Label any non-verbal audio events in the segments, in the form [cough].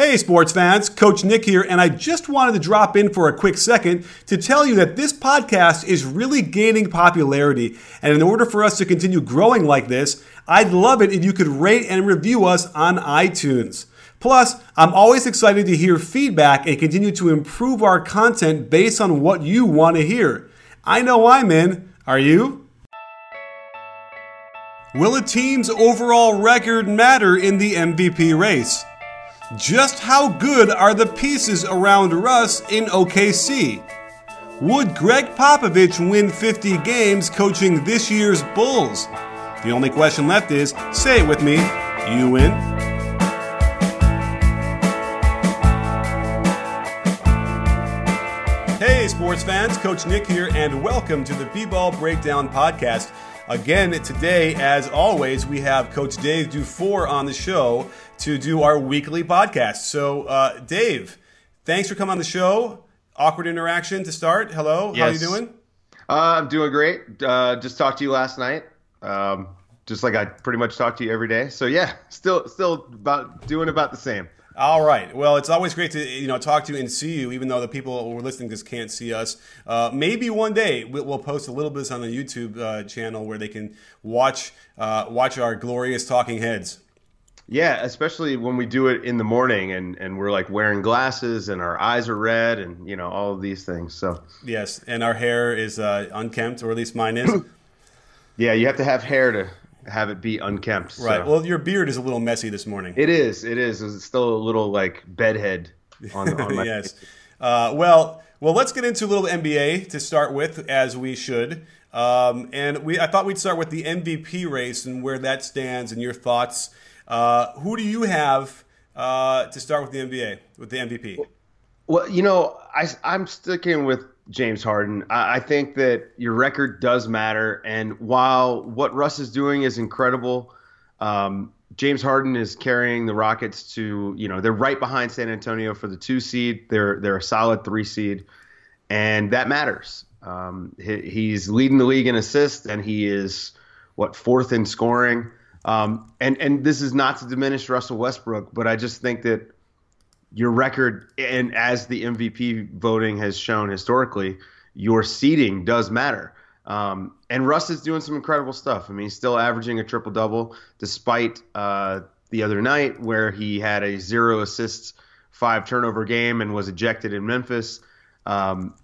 Hey, sports fans, Coach Nick here, and I just wanted to drop in for a quick second to tell you that this podcast is really gaining popularity. And in order for us to continue growing like this, I'd love it if you could rate and review us on iTunes. Plus, I'm always excited to hear feedback and continue to improve our content based on what you want to hear. I know I'm in. Are you? Will a team's overall record matter in the MVP race? Just how good are the pieces around Russ in OKC? Would Gregg Popovich win 50 games coaching this year's Bulls? The only question left is say it with me, you win. Hey, sports fans, Coach Nick here, and welcome to the B Ball Breakdown Podcast. Again, today, as always, we have Coach Dave Dufour on the show to do our weekly podcast. So, uh, Dave, thanks for coming on the show. Awkward interaction to start. Hello, yes. how are you doing? Uh, I'm doing great. Uh, just talked to you last night. Um, just like I pretty much talk to you every day. So yeah, [laughs] still still about doing about the same. All right. Well, it's always great to you know talk to you and see you, even though the people who are listening this can't see us. Uh, maybe one day we'll post a little bit on the YouTube uh, channel where they can watch uh, watch our glorious talking heads. Yeah, especially when we do it in the morning and, and we're like wearing glasses and our eyes are red and you know all of these things. So yes, and our hair is uh, unkempt, or at least mine is. [clears throat] yeah, you have to have hair to have it be unkempt. So. Right. Well, your beard is a little messy this morning. It is. It is. It's still a little like bedhead on, on my. [laughs] yes. Uh, well, well, let's get into a little NBA to start with, as we should. Um, and we, I thought we'd start with the MVP race and where that stands and your thoughts uh, who do you have uh, to start with the NBA with the MVP? Well, you know, I, I'm sticking with James Harden. I, I think that your record does matter, and while what Russ is doing is incredible, um, James Harden is carrying the Rockets to you know they're right behind San Antonio for the two seed. They're they're a solid three seed, and that matters. Um, he, he's leading the league in assists, and he is what fourth in scoring. Um, and and this is not to diminish Russell Westbrook, but I just think that your record and as the MVP voting has shown historically, your seeding does matter. Um, and Russ is doing some incredible stuff. I mean, he's still averaging a triple double despite uh, the other night where he had a zero assists, five turnover game and was ejected in Memphis. Um,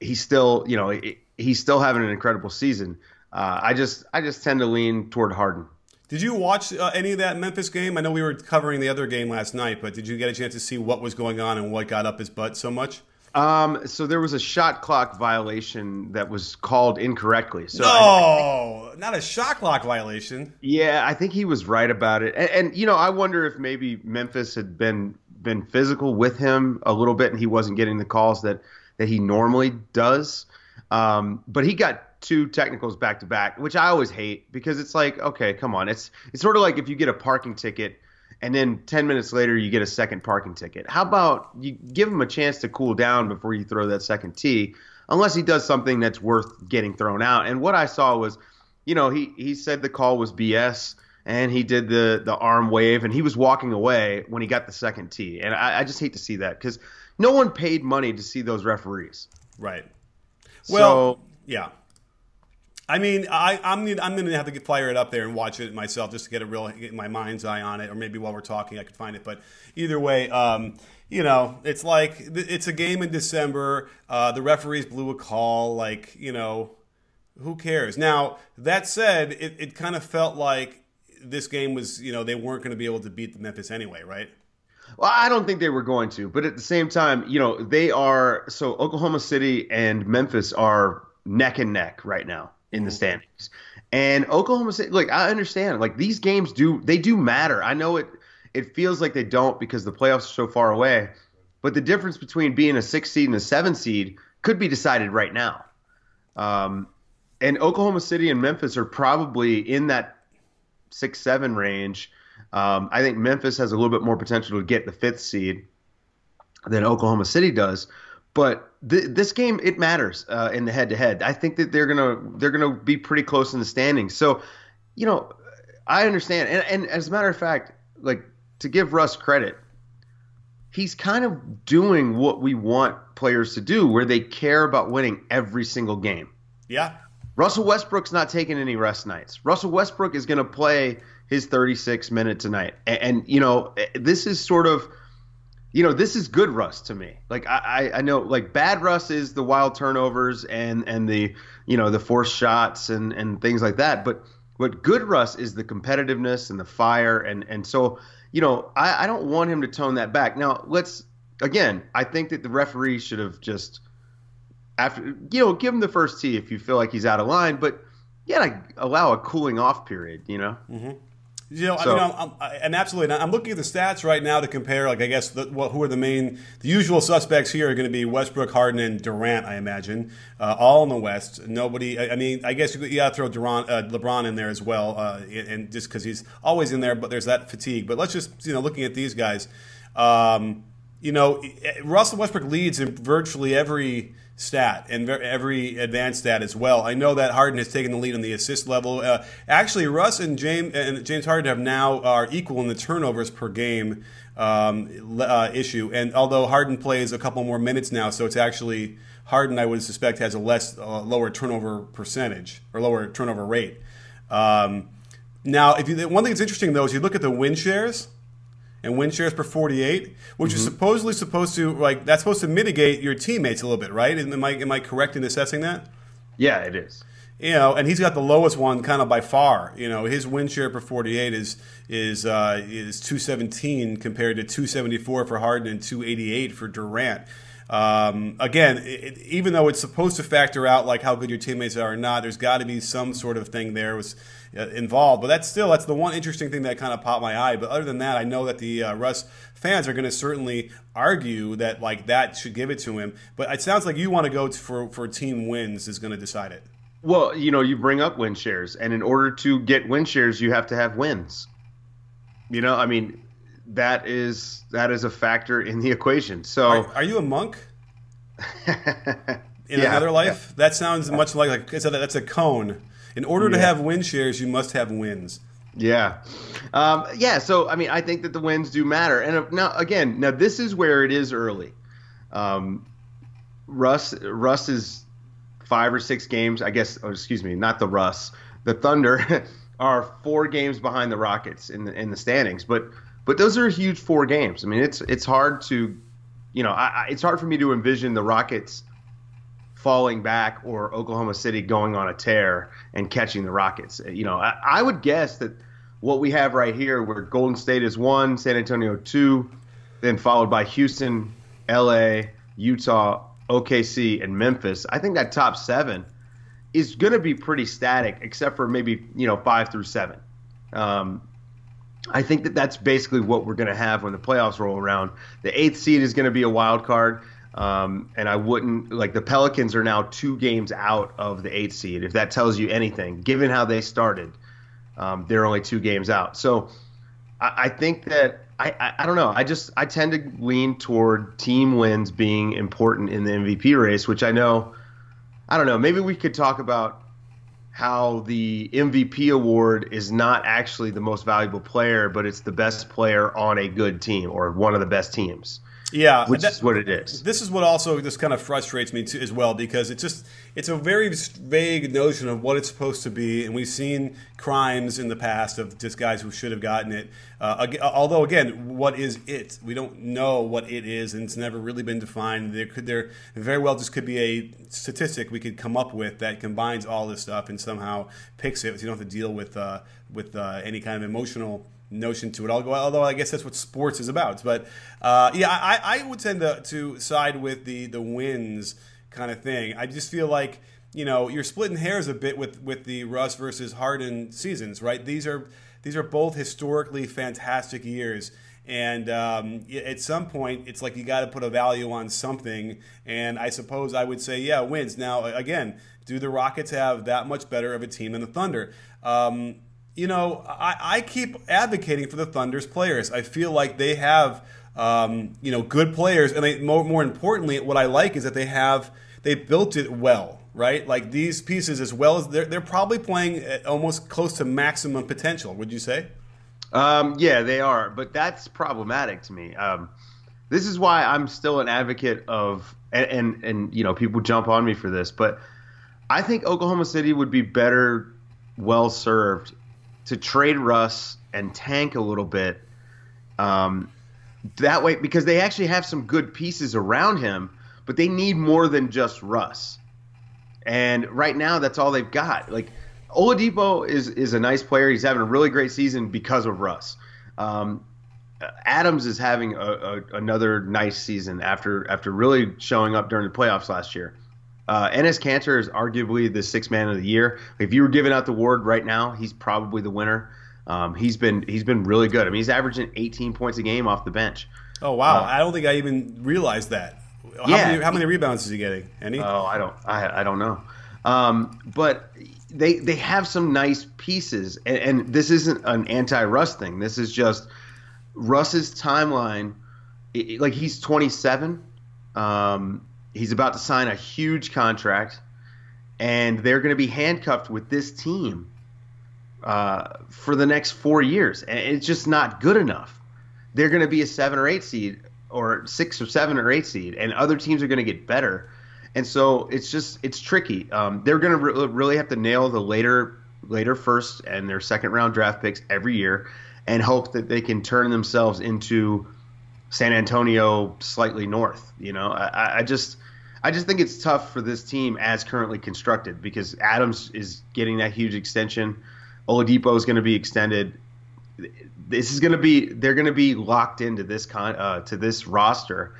he's still, you know, he's still having an incredible season. Uh, I just, I just tend to lean toward Harden. Did you watch uh, any of that Memphis game? I know we were covering the other game last night, but did you get a chance to see what was going on and what got up his butt so much? Um, so there was a shot clock violation that was called incorrectly. So no, not a shot clock violation. Yeah, I think he was right about it. And, and, you know, I wonder if maybe Memphis had been been physical with him a little bit, and he wasn't getting the calls that that he normally does. Um, but he got two technicals back to back, which I always hate because it's like, okay, come on. It's it's sort of like if you get a parking ticket and then 10 minutes later you get a second parking ticket. How about you give him a chance to cool down before you throw that second tee, unless he does something that's worth getting thrown out. And what I saw was, you know, he he said the call was BS and he did the the arm wave and he was walking away when he got the second tee. And I, I just hate to see that because no one paid money to see those referees. Right. Well, so, yeah. I mean, I, I'm I'm going to have to get, fire it up there and watch it myself just to get a real get my mind's eye on it, or maybe while we're talking, I could find it. But either way, um, you know, it's like it's a game in December. Uh, the referees blew a call. Like, you know, who cares? Now that said, it, it kind of felt like this game was, you know, they weren't going to be able to beat the Memphis anyway, right? Well, I don't think they were going to, but at the same time, you know, they are so Oklahoma City and Memphis are neck and neck right now in the mm-hmm. standings. And Oklahoma City, like I understand, like these games do they do matter. I know it it feels like they don't because the playoffs are so far away, but the difference between being a six seed and a seven seed could be decided right now. Um, and Oklahoma City and Memphis are probably in that six seven range. Um, I think Memphis has a little bit more potential to get the fifth seed than Oklahoma City does. But th- this game it matters uh, in the head to head. I think that they're gonna they're gonna be pretty close in the standings. So, you know, I understand. And, and as a matter of fact, like to give Russ credit, he's kind of doing what we want players to do, where they care about winning every single game. Yeah. Russell Westbrook's not taking any rest nights. Russell Westbrook is going to play his 36 minutes tonight. And, and, you know, this is sort of, you know, this is good Russ to me. Like I, I know like bad Russ is the wild turnovers and and the you know the forced shots and and things like that. But what good Russ is the competitiveness and the fire and and so you know I, I don't want him to tone that back. Now let's again I think that the referee should have just after you know give him the first tee if you feel like he's out of line, but yeah, allow a cooling off period. You know. Mm-hmm. You know, so, I mean, I'm, I'm, and absolutely, I'm looking at the stats right now to compare. Like, I guess the, well, who are the main, the usual suspects here are going to be Westbrook, Harden, and Durant. I imagine, uh, all in the West. Nobody. I, I mean, I guess you, you got to throw Durant, uh, LeBron in there as well, uh, and just because he's always in there, but there's that fatigue. But let's just, you know, looking at these guys, um, you know, Russell Westbrook leads in virtually every stat and every advanced stat as well. I know that Harden has taken the lead on the assist level. Uh, actually, Russ and James and James Harden have now are equal in the turnovers per game um, uh, issue. And although Harden plays a couple more minutes now, so it's actually Harden I would suspect has a less uh, lower turnover percentage or lower turnover rate. Um, now, if you, one thing that's interesting though is you look at the win shares and win shares per 48, which mm-hmm. is supposedly supposed to like that's supposed to mitigate your teammates a little bit, right? Am I am I correct in assessing that? Yeah, it is. You know, and he's got the lowest one kind of by far. You know, his win share per 48 is is uh, is 217 compared to 274 for Harden and 288 for Durant. Um, again, it, even though it's supposed to factor out like how good your teammates are or not, there's got to be some sort of thing there was uh, involved. But that's still that's the one interesting thing that kind of popped my eye. But other than that, I know that the uh, Russ fans are going to certainly argue that like that should give it to him. But it sounds like you want to go for for team wins is going to decide it. Well, you know, you bring up win shares, and in order to get win shares, you have to have wins. You know, I mean, that is that is a factor in the equation. So, are, are you a monk? [laughs] in yeah, another life, yeah. that sounds much like like it's a, that's a koan. In order yeah. to have win shares, you must have wins. Yeah, um, yeah. So I mean, I think that the wins do matter. And uh, now again, now this is where it is early. Um, Russ Russ is five or six games. I guess. Oh, excuse me, not the Russ. The Thunder [laughs] are four games behind the Rockets in the in the standings, but but those are huge four games. I mean, it's it's hard to, you know, I, I, it's hard for me to envision the Rockets falling back or Oklahoma City going on a tear and catching the Rockets. You know, I, I would guess that what we have right here, where Golden State is one, San Antonio two, then followed by Houston, L.A., Utah, OKC, and Memphis. I think that top seven is going to be pretty static, except for maybe you know five through seven. Um, I think that that's basically what we're going to have when the playoffs roll around. The eighth seed is going to be a wild card. Um, and I wouldn't like the Pelicans are now two games out of the eighth seed. If that tells you anything, given how they started, um, they're only two games out. So I, I think that I, I, I don't know. I just I tend to lean toward team wins being important in the MVP race, which I know. I don't know. Maybe we could talk about how the MVP award is not actually the most valuable player, but it's the best player on a good team or one of the best teams. Yeah, which that, is what it is. This is what also just kind of frustrates me too, as well because it's just it's a very vague notion of what it's supposed to be, and we've seen crimes in the past of just guys who should have gotten it. Uh, although again, what is it? We don't know what it is, and it's never really been defined. There could there very well just could be a statistic we could come up with that combines all this stuff and somehow picks it. So you don't have to deal with uh, with uh, any kind of emotional notion to it. Go, although I guess that's what sports is about. But uh, yeah, I, I would tend to, to side with the the wins kind of thing. I just feel like you know you're splitting hairs a bit with with the Russ versus Harden seasons, right? These are these are both historically fantastic years. And um, at some point, it's like you got to put a value on something. And I suppose I would say, yeah, wins. Now, again, do the Rockets have that much better of a team than the Thunder? Um, you know, I, I keep advocating for the Thunder's players. I feel like they have, um, you know, good players, and they, more, more importantly, what I like is that they have they built it well, right? Like these pieces, as well as they're they're probably playing almost close to maximum potential. Would you say? Um, yeah, they are, but that's problematic to me. Um, this is why I'm still an advocate of and, and and you know people jump on me for this, but I think Oklahoma City would be better well served to trade Russ and tank a little bit. Um, that way, because they actually have some good pieces around him, but they need more than just Russ. And right now, that's all they've got. Like Oladipo is is a nice player. He's having a really great season because of Russ. Um, Adams is having a, a, another nice season after after really showing up during the playoffs last year. Uh, Enes Kanter is arguably the sixth man of the year. If you were giving out the award right now, he's probably the winner. Um, he's been he's been really good. I mean, he's averaging 18 points a game off the bench. Oh wow! Uh, I don't think I even realized that. How yeah. Many, how many rebounds is he getting? Any? Oh, I don't. I, I don't know. Um, but they they have some nice pieces, and, and this isn't an anti-Russ thing. This is just Russ's timeline. It, like he's 27. Um, he's about to sign a huge contract, and they're going to be handcuffed with this team uh, for the next four years, and it's just not good enough. They're going to be a seven or eight seed, or six or seven or eight seed, and other teams are going to get better. And so it's just it's tricky. Um, they're going to re- really have to nail the later later first and their second round draft picks every year, and hope that they can turn themselves into San Antonio slightly north. You know, I, I just I just think it's tough for this team as currently constructed because Adams is getting that huge extension. Oladipo is going to be extended. This is going to be they're going to be locked into this con uh, to this roster,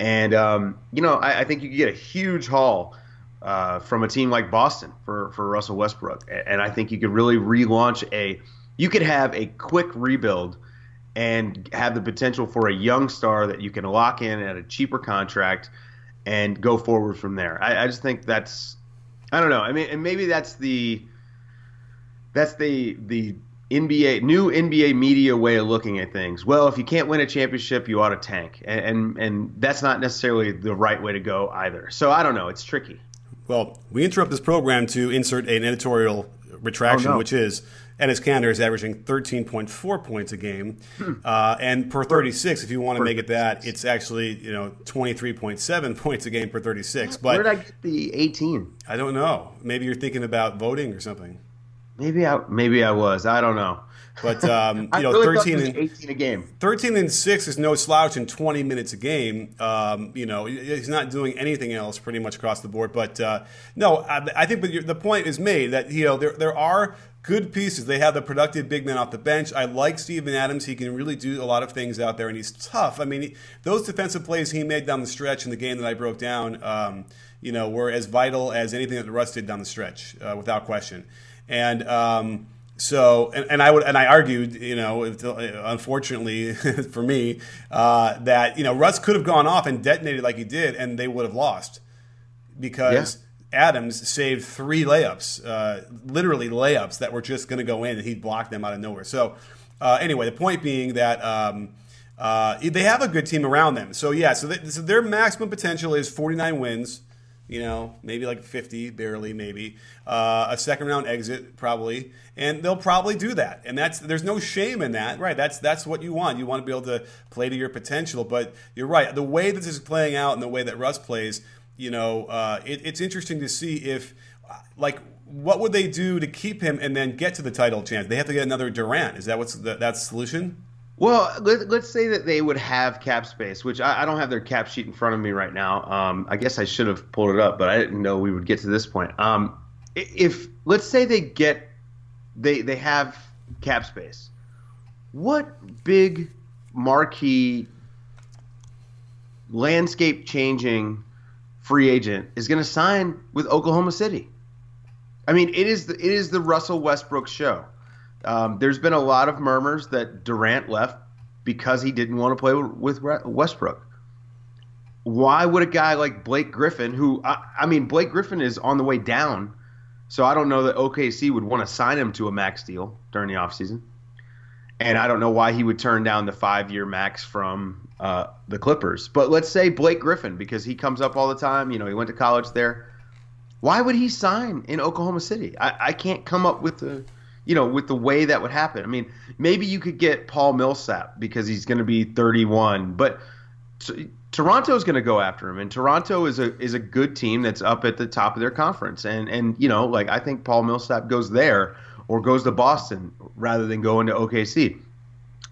and um, you know I, I, think you could get a huge haul uh, from a team like Boston for for Russell Westbrook, and I think you could really relaunch a you could have a quick rebuild and have the potential for a young star that you can lock in at a cheaper contract and go forward from there. I, I just think that's I don't know. I mean, and maybe that's the that's the the NBA new NBA media way of looking at things. Well, if you can't win a championship, you ought to tank, and and, and that's not necessarily the right way to go either. So I don't know. It's tricky. Well, we interrupt this program to insert an editorial retraction, oh, no. which is Enes Kanter is averaging 13.4 points a game, hmm. uh, and per 36, if you want to make it that, it's actually you know 23.7 [laughs] points a game per 36. But where did I get the 18? I don't know. Maybe you're thinking about voting or something. Maybe I maybe I was. I don't know. But [laughs] um, you know, really 13 and 18 a game. 13 and six is no slouch in 20 minutes a game. Um, you know, he's not doing anything else pretty much across the board. But uh, no, I, I think the point is made that you know there there are good pieces. They have the productive big man off the bench. I like Steven Adams. He can really do a lot of things out there, and he's tough. I mean, those defensive plays he made down the stretch in the game that I broke down, um, you know, were as vital as anything that the Russ did down the stretch, uh, without question. And um, so, and, and, I would, and I argued, you know, unfortunately [laughs] for me, uh, that you know Russ could have gone off and detonated like he did, and they would have lost because. Yeah Adams saved three layups, uh, literally layups that were just going to go in, and he blocked them out of nowhere. So, uh, anyway, the point being that um, uh, they have a good team around them. So, yeah, so, they, so, their maximum potential is 49 wins, you know, maybe like 50, barely, maybe. Uh, a second round exit, probably. And they'll probably do that. And that's there's no shame in that, right? That's that's what you want. You want to be able to play to your potential. But you're right. The way that this is playing out and the way that Russ plays – you know, uh, it, it's interesting to see if, like, what would they do to keep him and then get to the title chance? They have to get another Durant. Is that what's the, that's the solution? Well, let, us say that they would have cap space, which I, I, don't have their cap sheet in front of me right now. Um, I guess I should have pulled it up, but I didn't know we would get to this point. Um, if let's say they get they they have cap space, what big marquee landscape changing free agent is going to sign with Oklahoma City. I mean, it is the, it is the Russell Westbrook show. Um, there's been a lot of murmurs that Durant left because he didn't want to play with Westbrook. Why would a guy like Blake Griffin, who I, I mean, Blake Griffin is on the way down, so I don't know that OKC would want to sign him to a max deal during the offseason. And I don't know why he would turn down the five year max from uh, the Clippers. But let's say Blake Griffin, because he comes up all the time. You know, he went to college there. Why would he sign in Oklahoma City? I, I can't come up with the, you know, with the way that would happen. I mean, maybe you could get Paul Millsap because he's going to be 31, but Toronto is going to go after him, and Toronto is a is a good team that's up at the top of their conference, and and you know like I think Paul Millsap goes there or goes to Boston rather than going to OKC.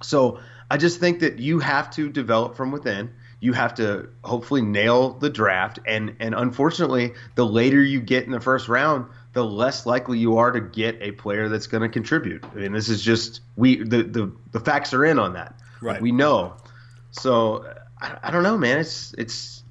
So I just think that you have to develop from within. You have to hopefully nail the draft, and and unfortunately, the later you get in the first round, the less likely you are to get a player that's going to contribute. I mean, this is just we the the, the facts are in on that. Right. We know. So I, I don't know, man. It's it's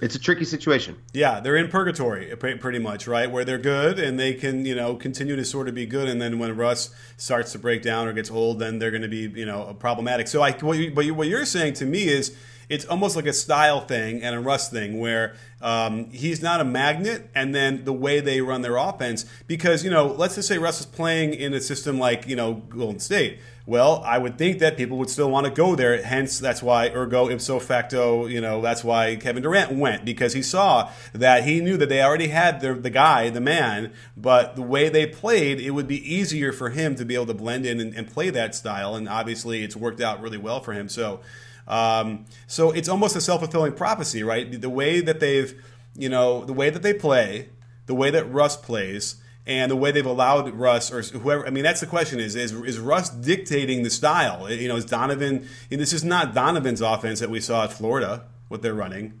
it's a tricky situation. Yeah, they're in purgatory pretty much, right? Where they're good and they can, you know, continue to sort of be good, and then when Russ starts to break down or gets old, then they're going to be, you know, problematic. So I, what, you, what you're saying to me is it's almost like a style thing and a Russ thing where um, he's not a magnet, and then the way they run their offense. Because you know, let's just say Russ is playing in a system like you know Golden State. Well, I would think that people would still want to go there. Hence, that's why ergo ipso facto, you know, that's why Kevin Durant went because he saw that he knew that they already had the, the guy, the man, but the way they played, it would be easier for him to be able to blend in and, and play that style. And obviously, it's worked out really well for him. So, um, so it's almost a self fulfilling prophecy, right? The way that they've, you know, the way that they play, the way that Russ plays, and the way they've allowed Russ or whoever. I mean, that's the question: is is, is Russ dictating the style? You know, is Donovan? This is not Donovan's offense that we saw at Florida. What they're running.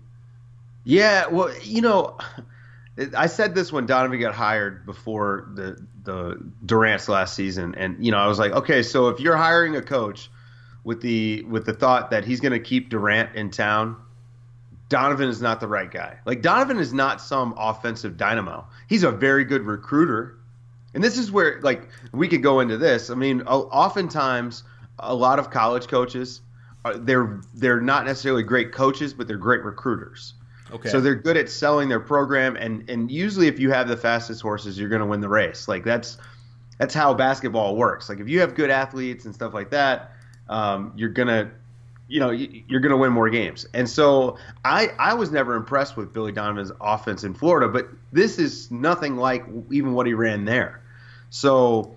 Yeah, well, you know, I said this when Donovan got hired before the the Durant's last season, and you know, I was like, okay, so if you're hiring a coach with the with the thought that he's going to keep Durant in town, Donovan is not the right guy. Like Donovan is not some offensive dynamo. He's a very good recruiter. And this is where like we could go into this. I mean, oftentimes a lot of college coaches are, they're they're not necessarily great coaches, but they're great recruiters. Okay. So they're good at selling their program and and usually if you have the fastest horses, you're going to win the race. Like that's that's how basketball works. Like if you have good athletes and stuff like that, um, you're gonna you know you're going to win more games. And so I I was never impressed with Billy Donovan's offense in Florida, but this is nothing like even what he ran there. So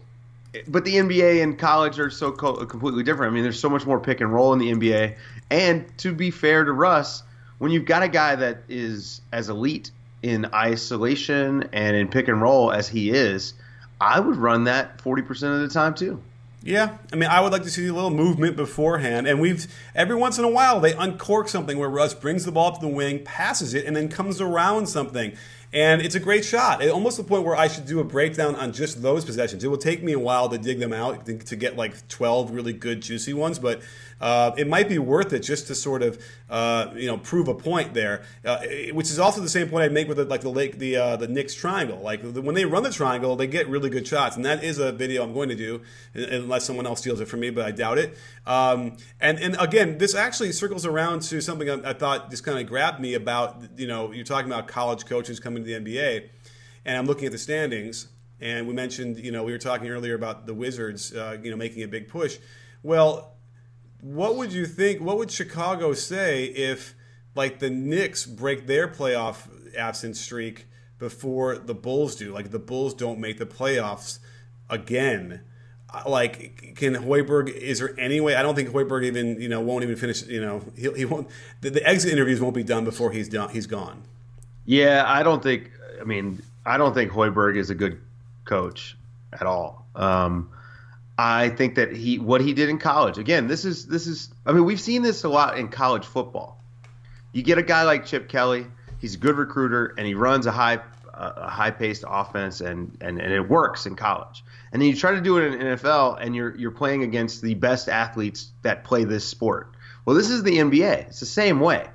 but the NBA and college are so co- completely different. I mean, there's so much more pick and roll in the NBA. And to be fair to Russ, when you've got a guy that is as elite in isolation and in pick and roll as he is, I would run that 40% of the time too. Yeah, I mean, I would like to see a little movement beforehand, and we've every once in a while they uncork something where Russ brings the ball to the wing, passes it, and then comes around something, and it's a great shot. It, almost the point where I should do a breakdown on just those possessions. It will take me a while to dig them out to, to get like twelve really good juicy ones, but uh, it might be worth it just to sort of uh, you know prove a point there, uh, which is also the same point I make with the, like the lake the uh, the Knicks triangle. Like the, when they run the triangle, they get really good shots, and that is a video I'm going to do unless someone else steals it from me, but I doubt it. Um, and and again, this actually circles around to something I, I thought just kind of grabbed me about you know you're talking about college coaches coming to the NBA, and I'm looking at the standings. And we mentioned, you know, we were talking earlier about the Wizards, uh, you know, making a big push. Well, what would you think? What would Chicago say if, like, the Knicks break their playoff absence streak before the Bulls do? Like, the Bulls don't make the playoffs again. Like, can Hoiberg? Is there any way? I don't think Hoiberg even, you know, won't even finish. You know, he, he won't. The, the exit interviews won't be done before he's done. He's gone. Yeah, I don't think. I mean, I don't think Hoiberg is a good coach at all. Um, I think that he what he did in college. Again, this is this is I mean, we've seen this a lot in college football. You get a guy like Chip Kelly, he's a good recruiter and he runs a high a high-paced offense and, and and it works in college. And then you try to do it in NFL and you're you're playing against the best athletes that play this sport. Well, this is the NBA. It's the same way.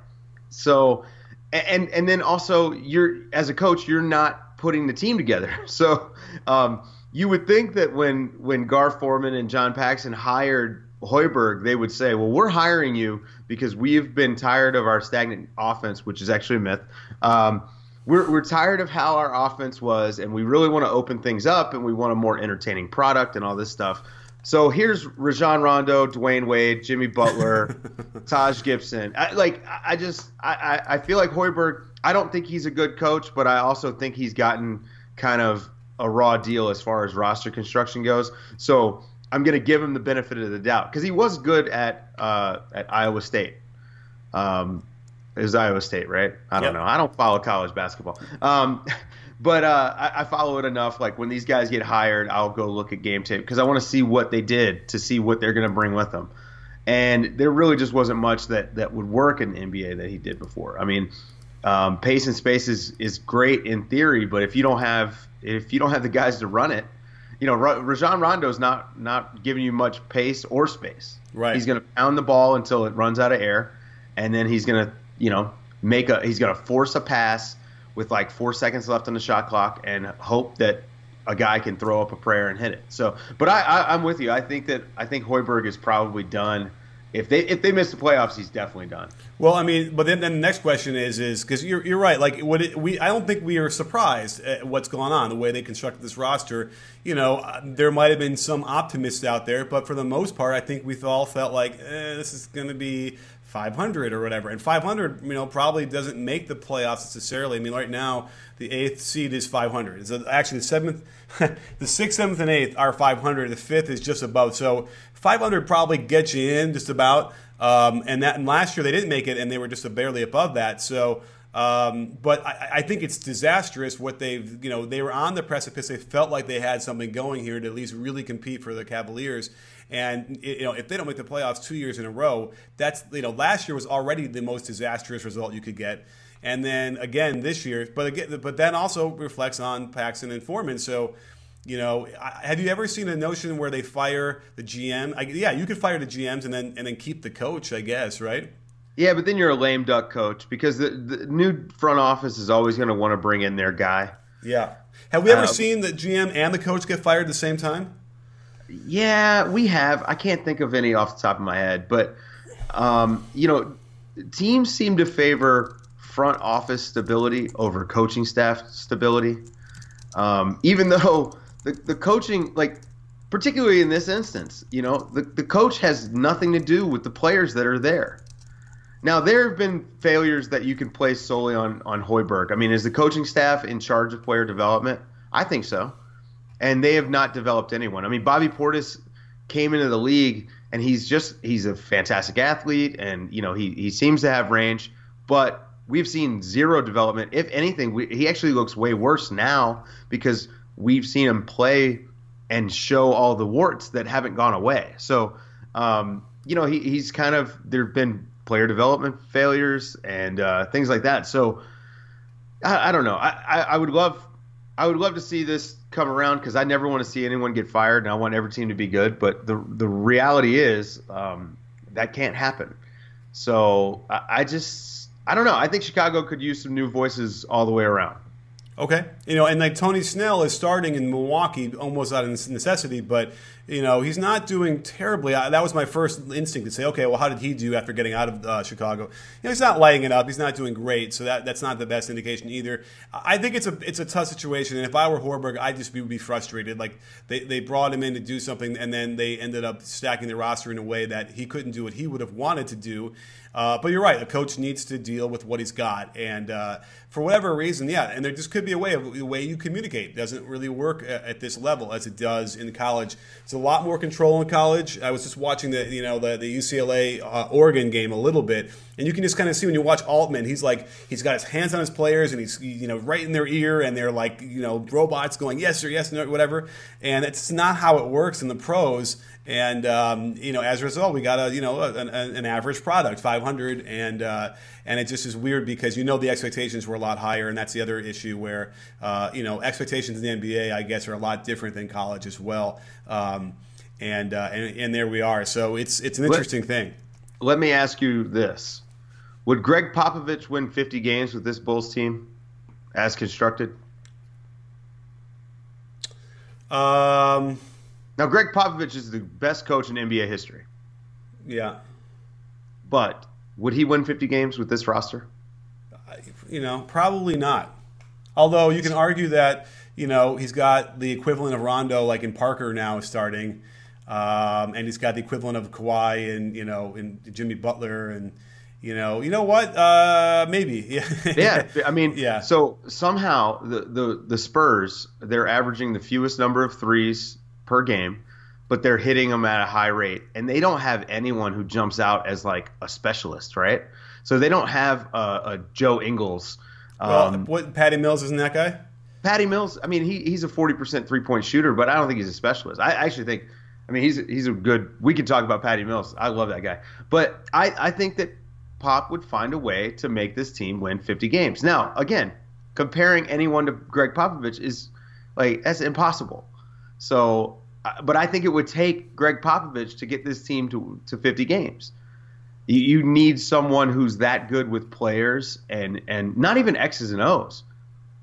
So and and then also you're as a coach, you're not putting the team together. [laughs] So um, you would think that when when Gar Forman and John Paxson hired Hoiberg, they would say, "Well, we're hiring you because we've been tired of our stagnant offense, which is actually a myth. Um, we're we're tired of how our offense was, and we really want to open things up, and we want a more entertaining product and all this stuff." So here's Rajon Rondo, Dwyane Wade, Jimmy Butler, [laughs] Taj Gibson. I, like I just I, I feel like Hoiberg. I don't think he's a good coach, but I also think he's gotten kind of a raw deal as far as roster construction goes. So I'm going to give him the benefit of the doubt because he was good at uh, at Iowa State. Um, it was Iowa State, right? I don't yep. know. I don't follow college basketball. Um, [laughs] but uh, I, I, follow it enough. Like when these guys get hired, I'll go look at game tape because I want to see what they did to see what they're going to bring with them. And there really just wasn't much that, that would work in the NBA that he did before. I mean, um, pace and space is, is great in theory, but if you don't have if you don't have the guys to run it, you know, Rajon Rondo's not not giving you much pace or space. Right. He's going to pound the ball until it runs out of air, and then he's going to, you know, make a he's going to force a pass with like four seconds left on the shot clock and hope that a guy can throw up a prayer and hit it. So, but I, I I'm with you. I think that I think Hoiberg is probably done if they if they miss the playoffs, he's definitely done. Well, I mean, but then, then the next question is is because you're you're right. Like, what it, we I don't think we are surprised at what's gone on the way they constructed this roster. You know, uh, there might have been some optimists out there, but for the most part, I think we all felt like eh, this is going to be 500 or whatever. And 500, you know, probably doesn't make the playoffs necessarily. I mean, right now the eighth seed is 500. So actually, the seventh, [laughs] the sixth, seventh, and eighth are 500. The fifth is just above. So 500 probably gets you in just about. Um, and that and last year they didn't make it, and they were just barely above that. So. Um, but I, I, think it's disastrous what they've, you know, they were on the precipice. They felt like they had something going here to at least really compete for the Cavaliers. And you know, if they don't make the playoffs two years in a row, that's you know, last year was already the most disastrous result you could get. And then again this year, but again, but that also reflects on Paxson and Forman. So you know, have you ever seen a notion where they fire the GM? I, yeah, you could fire the GMs and then and then keep the coach, I guess, right? Yeah, but then you're a lame duck coach because the, the new front office is always going to want to bring in their guy. Yeah. Have we ever uh, seen the GM and the coach get fired at the same time? Yeah, we have. I can't think of any off the top of my head, but um, you know, teams seem to favor front office stability over coaching staff stability. Um, even though the, the coaching, like particularly in this instance, you know, the, the coach has nothing to do with the players that are there. Now there have been failures that you can place solely on on Hoiberg. I mean, is the coaching staff in charge of player development? I think so, and they have not developed anyone. I mean, Bobby Portis came into the league and he's just he's a fantastic athlete and you know he he seems to have range, but we've seen zero development. If anything, we, he actually looks way worse now because we've seen him play and show all the warts that haven't gone away. So, um, you know, he, he's kind of there have been player development failures and uh, things like that. So, I, I don't know. I, I, I, would love I would love to see this come around because I never want to see anyone get fired, and I want every team to be good. But the the reality is um, that can't happen. So I, I just I don't know. I think Chicago could use some new voices all the way around. Okay, you know, and like Tony Snell is starting in Milwaukee almost out of necessity, but you know he's not doing terribly. that was my first instinct to say, okay, well, how did he do after getting out of uh, Chicago? You know, he's not lighting it up. He's not doing great, so that that's not the best indication either. I think it's a it's a tough situation, and if I were Hoiberg, I'd just be, be frustrated. Like they they brought him in to do something, and then they ended up stacking the roster in a way that he couldn't do what he would have wanted to do. Uh, but you're right. A coach needs to deal with what he's got, and uh, for whatever reason, yeah. And there just could be a way of the way you communicate doesn't really work at, at, this level as it does in college. It's a lot more control in college. I was just watching the you know the, the UCLA uh, Oregon game a little bit, and you can just kind of see when you watch Altman, he's like he's got his hands on his players and he's you know right in their ear, and they're like you know robots going yes or yes no whatever, and it's not how it works in the pros. And um, you know, as a result, we got a you know an, an average product, 500, and uh, and it just is weird because you know the expectations were a lot higher, and that's the other issue where uh, you know expectations in the NBA, I guess, are a lot different than college as well. Um, and, uh, and and there we are. So it's it's an interesting let, thing. Let me ask you this: Would Gregg Popovich win 50 games with this Bulls team, as constructed? Um. Now, Gregg Popovich is the best coach in NBA history. Yeah. But would he win 50 games with this roster? You know, probably not. Although you can argue that, you know, he's got the equivalent of Rondo, like in Parker now starting, um, and he's got the equivalent of Kawhi and, you know, in Jimmy Butler and, you know, you know what? Uh, maybe. Yeah. [laughs] yeah. I mean, yeah. So somehow the, the the Spurs they're averaging the fewest number of threes per game, but they're hitting them at a high rate, and they don't have anyone who jumps out as like a specialist, right? So they don't have a, a Joe Ingles. Um, well, what Patty Mills isn't that guy? Patty Mills. I mean, he, he's a forty percent three point shooter, but I don't think he's a specialist. I actually think. I mean, he's he's a good. We can talk about Patty Mills. I love that guy, but I I think that Pop would find a way to make this team win 50 games. Now, again, comparing anyone to Gregg Popovich is like that's impossible. So, uh, but I think it would take Gregg Popovich to get this team to to 50 games. You, you need someone who's that good with players and and not even X's and O's.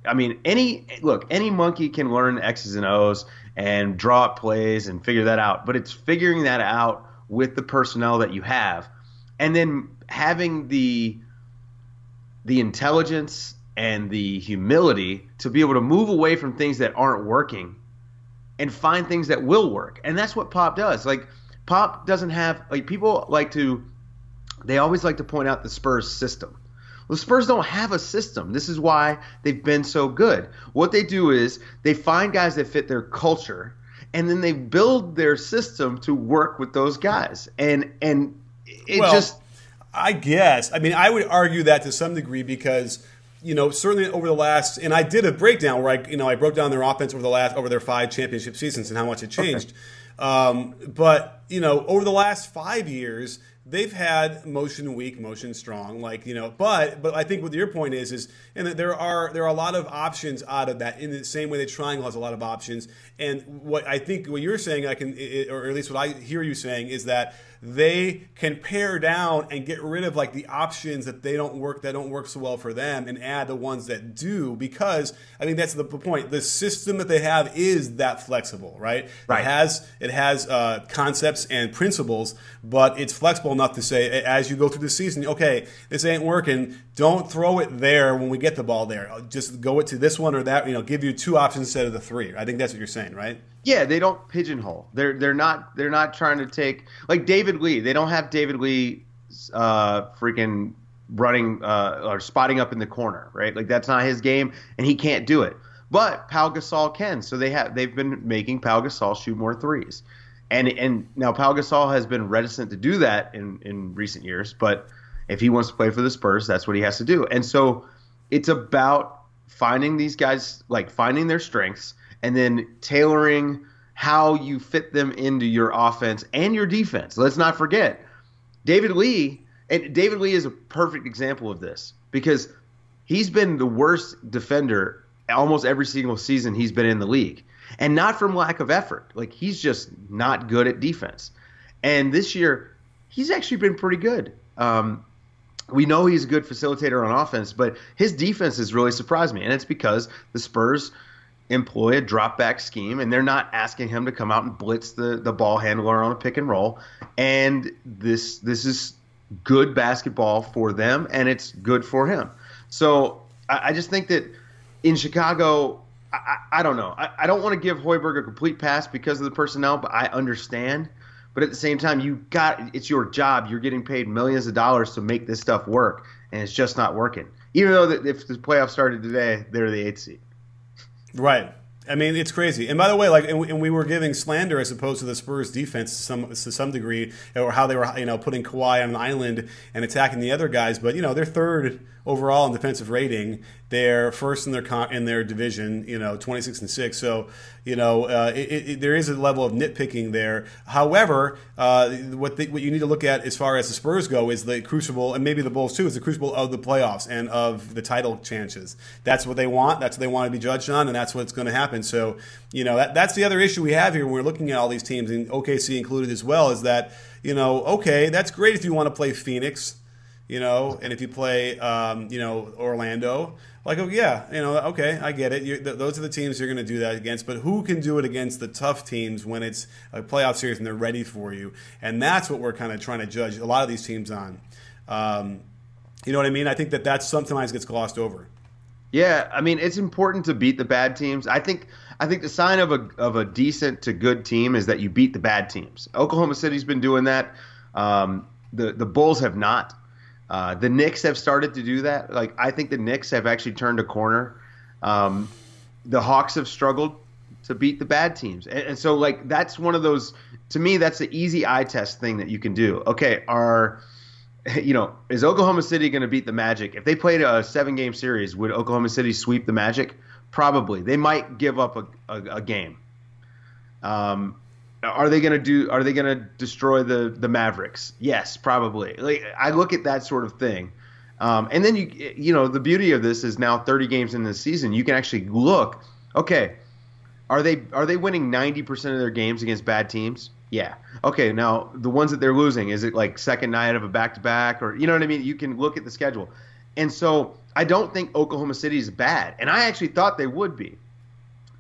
I mean, any look, any monkey can learn X's and O's and draw up plays and figure that out. But it's figuring that out with the personnel that you have, and then having the the intelligence and the humility to be able to move away from things that aren't working and find things that will work. And that's what Pop does. Like Pop doesn't have like people like to they always like to point out the Spurs system. Well, the Spurs don't have a system. This is why they've been so good. What they do is they find guys that fit their culture and then they build their system to work with those guys. And and it well, just I guess. I mean, I would argue that to some degree because you know, certainly over the last, and I did a breakdown where I, you know, I broke down their offense over the last over their five championship seasons and how much it changed. Okay. Um, but you know, over the last five years, they've had motion weak, motion strong, like you know. But but I think what your point is is, and there are there are a lot of options out of that. In the same way that Triangle has a lot of options, and what I think what you're saying, I can, or at least what I hear you saying, is that they can pare down and get rid of like the options that they don't work that don't work so well for them and add the ones that do because I mean that's the point. The system that they have is that flexible, right? Right. It has it has uh, concepts and principles, but it's flexible enough to say as you go through the season, okay, this ain't working. Don't throw it there when we get the ball there. Just go it to this one or that. You know, give you two options instead of the three. I think that's what you're saying, right? Yeah, they don't pigeonhole. They're they're not they're not trying to take like David Lee. They don't have David Lee uh, freaking running uh, or spotting up in the corner, right? Like that's not his game, and he can't do it. But Pau Gasol can, so they have they've been making Pau Gasol shoot more threes, and and now Pau Gasol has been reticent to do that in in recent years. But if he wants to play for the Spurs, that's what he has to do. And so it's about finding these guys, like finding their strengths and then tailoring how you fit them into your offense and your defense. Let's not forget David Lee, and David Lee is a perfect example of this because he's been the worst defender almost every single season he's been in the league. And not from lack of effort. Like he's just not good at defense. And this year, he's actually been pretty good. Um, we know he's a good facilitator on offense, but his defense has really surprised me. And it's because the Spurs – employ a drop back scheme and they're not asking him to come out and blitz the, the ball handler on a pick and roll. And this this is good basketball for them and it's good for him. So I, I just think that in Chicago, I, I don't know. I, I don't want to give Hoiberg a complete pass because of the personnel, but I understand. But at the same time, you got it's your job. You're getting paid millions of dollars to make this stuff work, and it's just not working. Even though if the playoffs started today, they're the eighth seed. Right. I mean, it's crazy. And by the way, like, and we, were giving slander as opposed to the Spurs defense to some to some degree, or how they were, you know, putting Kawhi on an island and attacking the other guys. But you know, they're third overall in defensive rating. They're first in their in their division. You know, twenty six and six. So you know, uh, it, it, there is a level of nitpicking there. However, uh, what the, what you need to look at as far as the Spurs go is the crucible, and maybe the Bulls too, is the crucible of the playoffs and of the title chances. That's what they want. That's what they want to be judged on, and that's what's going to happen. So you know, that, that's the other issue we have here when we're looking at all these teams, and OKC included as well, is that you know, okay, that's great if you want to play Phoenix you know, and if you play, um, you know, Orlando, like, oh, yeah, you know, okay, I get it. Th- those are the teams you're going to do that against, but who can do it against the tough teams when it's a playoff series and they're ready for you? And that's what we're kind of trying to judge a lot of these teams on. Um, you know what I mean? I think that that sometimes gets glossed over. Yeah, I mean, it's important to beat the bad teams. I think I think the sign of a of a decent to good team is that you beat the bad teams. Oklahoma City's been doing that. Um, the the Bulls have not. Uh, the Knicks have started to do that. Like I think the Knicks have actually turned a corner. Um, the Hawks have struggled to beat the bad teams, and, and, so like that's one of those. To me, that's the easy eye test thing that you can do. Okay, are [laughs] you know, is Oklahoma City going to beat the Magic? If they played a seven game series, would Oklahoma City sweep the Magic? Probably. They might give up a, a, a game. Um, are they going to do? Are they going to destroy the the Mavericks? Yes, probably. Like I look at that sort of thing, um, and then you you know the beauty of this is now 30 games in the season, you can actually look. Okay, are they are they winning 90 percent of their games against bad teams? Yeah. Okay. Now the ones that they're losing, is it like second night of a back to back, or you know what I mean? You can look at the schedule, and so I don't think Oklahoma City is bad, and I actually thought they would be.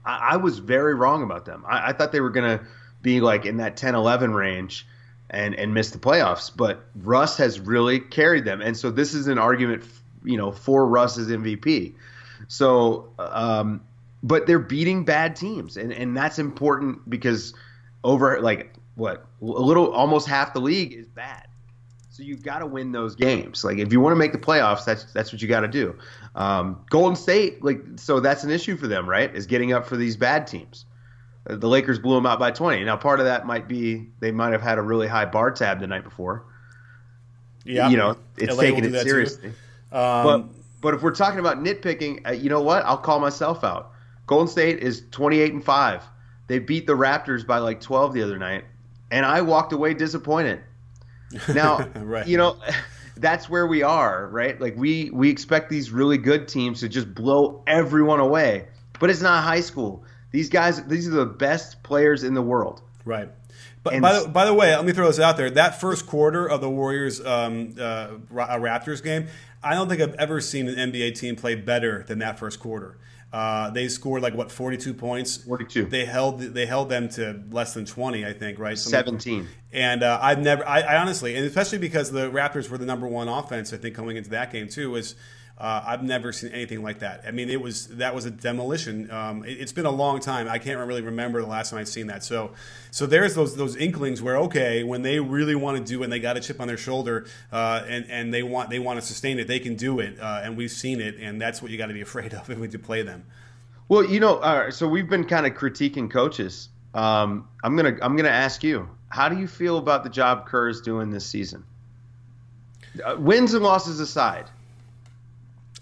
I, I was very wrong about them. I, I thought they were going to be like in that 10-11 range and and miss the playoffs, but Russ has really carried them, and so this is an argument, you know, for Russ as MVP. So, um, but they're beating bad teams, and and that's important because over like what a little almost half the league is bad. So you've got to win those games. Like if you want to make the playoffs, that's that's what you got to do. Um, Golden State, like so that's an issue for them, right? Is getting up for these bad teams. The Lakers blew them out by 20. Now part of that might be they might have had a really high bar tab the night before. Yeah, you know it's LA taking it seriously. Um, but but if we're talking about nitpicking, uh, you know what? I'll call myself out. Golden State is 28 and five. They beat the Raptors by like 12 the other night, and I walked away disappointed. [laughs] Now, right. you know, [laughs] that's where we are, right? Like we we expect these really good teams to just blow everyone away, but it's not high school. These guys, these are the best players in the world. Right. But by the, by the way, let me throw this out there. That first quarter of the Warriors um, uh, Raptors game, I don't think I've ever seen an NBA team play better than that first quarter. Uh, they scored like what 42 points. 42. They held they held them to less than 20, I think, right? Something 17. And uh, I've never, I, I, honestly, and especially because the Raptors were the number one offense, I think, coming into that game too, was uh, I've never seen anything like that. I mean, it was that was a demolition. Um, it, has been a long time. I can't really remember the last time I've seen that. So, so there's those those inklings where okay, when they really want to do and they got a chip on their shoulder uh, and and they want they want to sustain it, they can do it. Uh, and we've seen it, and that's what you got to be [laughs] afraid of if we do play them. Well, you know, so we've been kind of critiquing coaches. Um, I'm gonna I'm gonna ask you, how do you feel about the job Kerr's doing this season? Uh, wins and losses aside,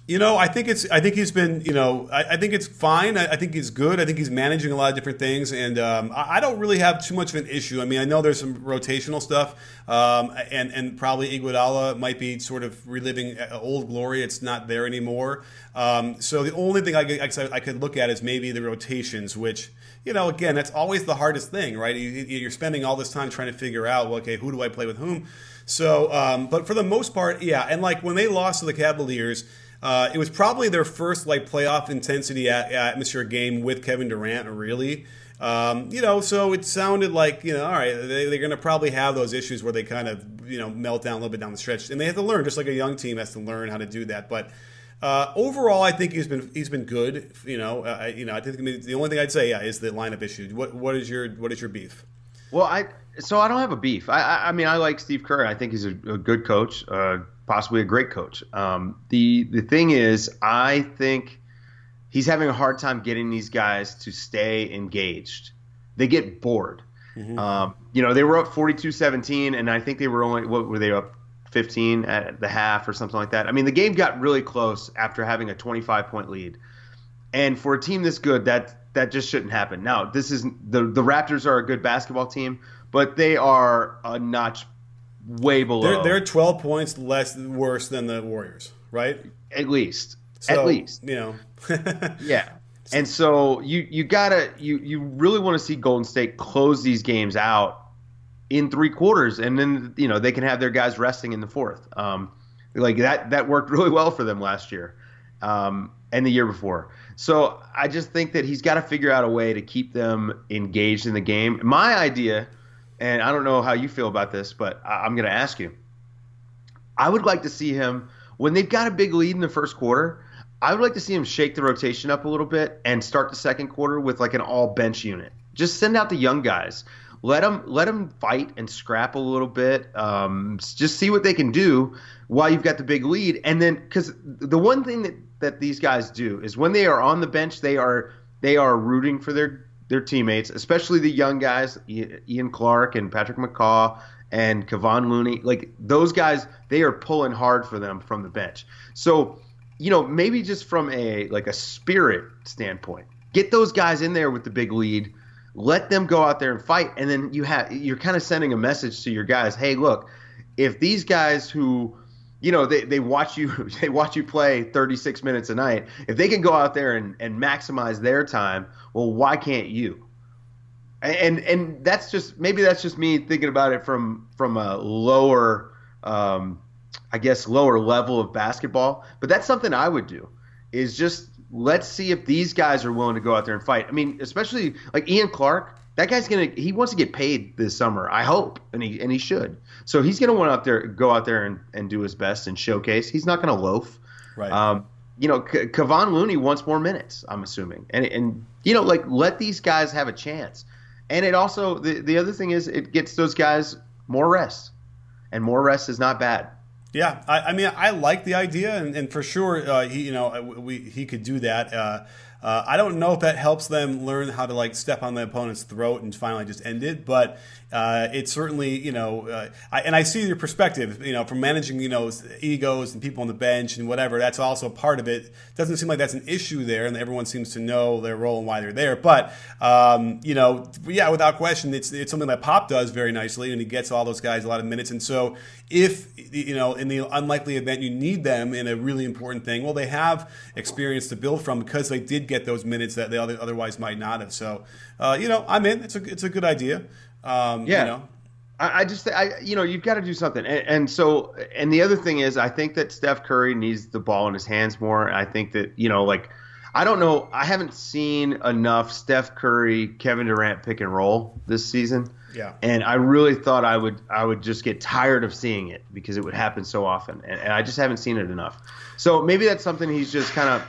you know, I think it's. I think he's been. You know, I, I think it's fine. I, I, think he's good. I think he's managing a lot of different things, and um, I, I, don't really have too much of an issue. I mean, I know there's some rotational stuff, um, and and probably Iguodala might be sort of reliving old glory. It's not there anymore. Um, so the only thing I could, I could look at is maybe the rotations, which you know, again, that's always the hardest thing, right? You, are spending all this time trying to figure out, well, okay, who do I play with whom? So, um, but for the most part, yeah. And like when they lost to the Cavaliers uh, it was probably their first like playoff intensity atmosphere game with Kevin Durant, really. Um, you know, so it sounded like you know, all right, they, are going to probably have those issues where they kind of you know melt down a little bit down the stretch, and they have to learn, just like a young team has to learn how to do that. But uh, overall, I think he's been he's been good. You know, uh, you know, I think the only thing I'd say yeah, is the lineup issue. What what is your what is your beef? Well, I so I don't have a beef. I I, I mean, I like Steve Kerr. I think he's a, a good coach. Uh, possibly a great coach. Um, the the thing is, I think he's having a hard time getting these guys to stay engaged. They get bored. Mm-hmm. Um, you know, they were up 42-17, and I think they were only what were they up 15 at the half or something like that. I mean, the game got really close after having a 25 point lead, and for a team this good, that that just shouldn't happen. Now, this is the the Raptors are a good basketball team, but they are a notch way below. They're, they're 12 points less worse than the Warriors, right? At least. So, At least. You know. [laughs] yeah. And so you you gotta you you really want to see Golden State close these games out in three quarters, and then you know they can have their guys resting in the fourth. Um, like that that worked really well for them last year, um, and the year before. So I just think that he's got to figure out a way to keep them engaged in the game. My idea and I don't know how you feel about this, but I, am going to ask you. I would like to see him when they've got a big lead in the first quarter. I would like to see him shake the rotation up a little bit and start the second quarter with like an all bench unit. Just send out the young guys. Let them let them fight and scrap a little bit. Um, just see what they can do while you've got the big lead. And then because the one thing that that these guys do is when they are on the bench, they are they are rooting for their their teammates, especially the young guys, Ian Clark and Patrick McCaw and Kevon Looney, like those guys, they are pulling hard for them from the bench. So, you know, maybe just from a like a spirit standpoint, get those guys in there with the big lead, let them go out there and fight, and then you have you're kind of sending a message to your guys, hey, look, if these guys who you know they, they watch you [laughs] they watch you play 36 minutes a night. If they can go out there and, and maximize their time well why can't you? And and that's just maybe that's just me thinking about it from from a lower um, i guess lower level of basketball. But that's something i would do is just let's see if these guys are willing to go out there and fight. I mean especially like ian clark that guy's gonna he wants to get paid this summer i hope and he and he should. So he's gonna want out there go out there and, and do his best and showcase. He's not gonna loaf. Right. Um, you know K- Kevon Looney wants more minutes i'm assuming. And and you know like let these guys have a chance. And it also the, the other thing is it gets those guys more rest. And more rest is not bad. Yeah, I, I, mean, I like the idea, and, and for sure, uh, he, you know, we, he could do that. Uh, uh, I don't know if that helps them learn how to like step on the opponent's throat and finally just end it, but uh, it certainly, you know, uh, I, and I see your perspective, you know, from managing, you know, egos and people on the bench and whatever. That's also part of it. Doesn't seem like that's an issue there, and everyone seems to know their role and why they're there. But um, you know, yeah, without question, it's it's something that Pop does very nicely, and he gets all those guys a lot of minutes. And so, if you know, in the unlikely event you need them in a really important thing, well, they have experience to build from because they did get those minutes that they otherwise might not have. So, uh, you know, I'm in. It's a it's a good idea. Um, yeah. You know? I, I just, I, you know, you've got to do something. And, and, so, and the other thing is, I think that Steph Curry needs the ball in his hands more. I think that, you know, like, I don't know, I haven't seen enough Steph Curry, Kevin Durant pick and roll this season. Yeah. And I really thought I would, I would just get tired of seeing it because it would happen so often, and, and I just haven't seen it enough. So maybe that's something he's just kind of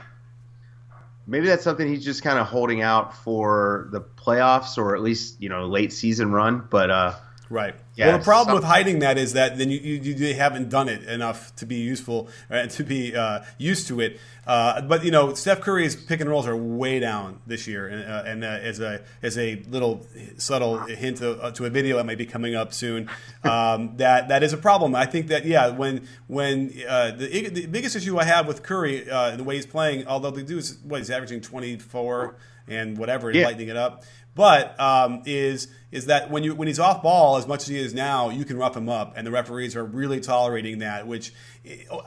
maybe that's something he's just kind of holding out for the playoffs or at least you know late season run. But uh, right. Yeah, well, the problem with hiding that is that then you, you, you haven't done it enough to be useful and to be uh, used to it. Uh, but you know, Steph Curry's pick and rolls are way down this year, and, uh, and uh, as a as a little subtle hint of, uh, to a video that might be coming up soon, um, [laughs] that that is a problem. I think that yeah, when when uh, the, the biggest issue I have with Curry, the way he's playing, although the dude is what he's averaging twenty four and whatever, yeah. lightening it up. But um, is is that when you when he's off ball as much as he is now, you can rough him up, and the referees are really tolerating that. Which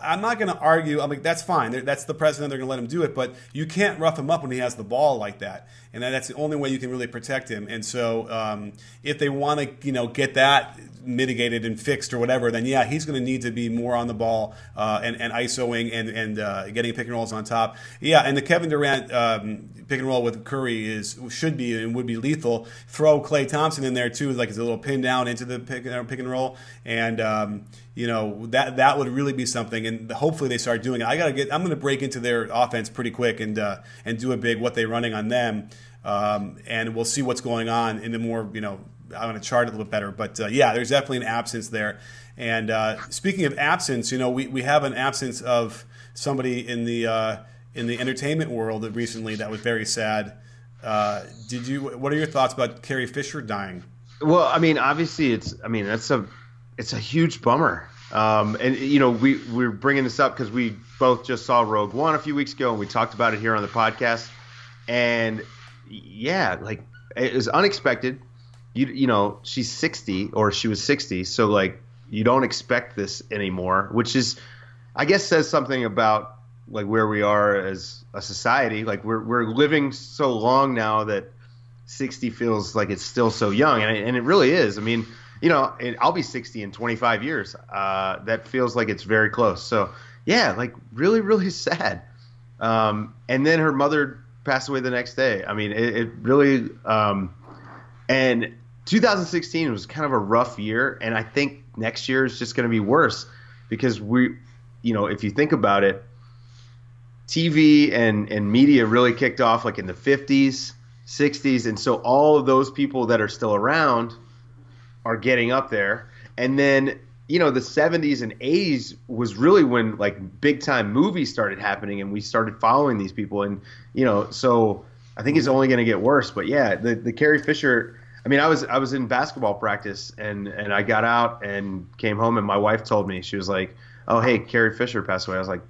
I'm not going to argue. I'm like that's fine. That's the president. They're going to let him do it, but you can't rough him up when he has the ball like that, and that's the only way you can really protect him. And so um, if they want to, you know, get that mitigated and fixed or whatever, then yeah, he's going to need to be more on the ball uh, and, and ISOing and, and uh, getting pick and rolls on top. Yeah, and the Kevin Durant um, pick and roll with Curry is should be and would be lethal. Throw Klay Thompson in there too, like as a little pin down into the pick, uh, pick and roll, and um, you know that that would really be something. And hopefully they start doing it. I gotta get. I'm to break into their offense pretty quick and uh, and do a big what they're running on them. Um, and we'll see what's going on in the more you know I'm going to chart it a little bit better. But uh, yeah, there's definitely an absence there. And uh, speaking of absence, you know, we, we have an absence of somebody in the uh, in the entertainment world recently that was very sad. Uh, did you? What are your thoughts about Carrie Fisher dying? Well, I mean, obviously, it's. I mean, that's a it's a huge bummer. Um, and you know, we we're bringing this up because we both just saw Rogue One a few weeks ago, and we talked about it here on the podcast. And yeah, like it was unexpected you you know she's 60 or she was 60 so like you don't expect this anymore which is i guess says something about like where we are as a society like we're we're living so long now that 60 feels like it's still so young and, and it really is i mean you know i'll be 60 in 25 years uh, that feels like it's very close. So yeah like really really [laughs] sad. Um, and then her mother passed away the next day. I mean it, it really um, and 2016 was kind of a rough year, and I think next year is just going to be worse because we, you know, if you think about it, TV and and media really kicked off like in the 50s, 60s, and so all of those people that are still around are getting up there, and then you know the 70s and 80s was really when like big time movies started happening and we started following these people and you know so i think it's only going to get worse but yeah the the carrie fisher I mean, I was I was in basketball practice and and I got out and came home and my wife told me she was like, "Oh, hey, Carrie Fisher passed away." I was like,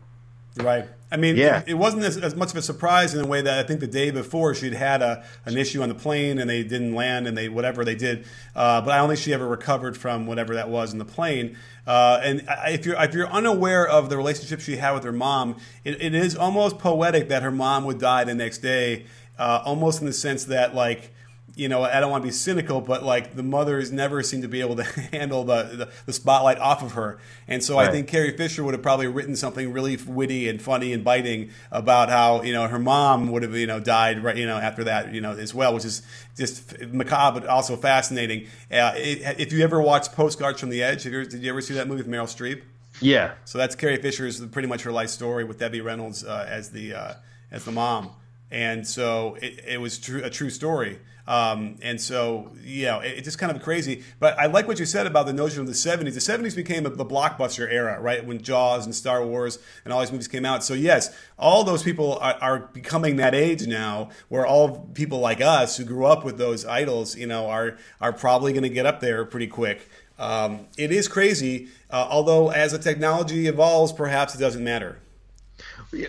Right. I mean, yeah. it, it wasn't as, as, much of a surprise in a way that I think the day before she'd had a, an issue on the plane and they didn't land and they whatever they did, uh, but I don't think she ever recovered from whatever that was in the plane. Uh, and if you're if you're unaware of the relationship she had with her mom, it, it is almost poetic that her mom would die the next day, uh, almost in the sense that like you know, I don't want to be cynical, but like the mothers never seem to be able to [laughs] handle the, the, the spotlight off of her. And so right. I think Carrie Fisher would have probably written something really witty and funny and biting about how, you know, her mom would have, you know, died right, you know, after that, you know, as well, which is just macabre, but also fascinating. Uh, if you ever watched Postcards from the Edge, you ever, did you ever see that movie with Meryl Streep? Yeah. So that's Carrie Fisher's pretty much her life story with Debbie Reynolds uh, as the uh, as the mom, and so it, it was true, a true story. Um, and so, you know, it, it's just kind of crazy. But I like what you said about the notion of the 70s. The 70s became a, the blockbuster era, right? When Jaws and Star Wars and all these movies came out. So, yes, all those people are, are becoming that age now where all people like us who grew up with those idols, you know, are, are probably going to get up there pretty quick. Um, it is crazy, uh, although as the technology evolves, perhaps it doesn't matter.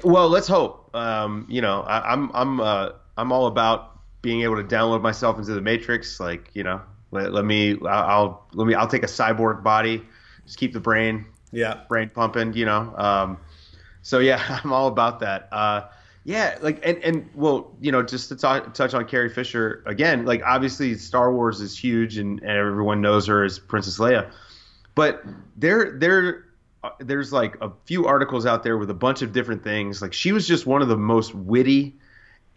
Well, let's hope. Um, you know, I, I'm I'm uh, I'm all about being able to download myself into the matrix like you know let, let me I'll let me I'll take a cyborg body just keep the brain yeah. brain pumping you know um, so yeah [laughs] I'm all about that. Uh, yeah like and and well you know just to talk, touch on Carrie Fisher again like obviously Star Wars is huge and, and everyone knows her as Princess Leia but there there uh, there's like a few articles out there with a bunch of different things. Like she was just one of the most witty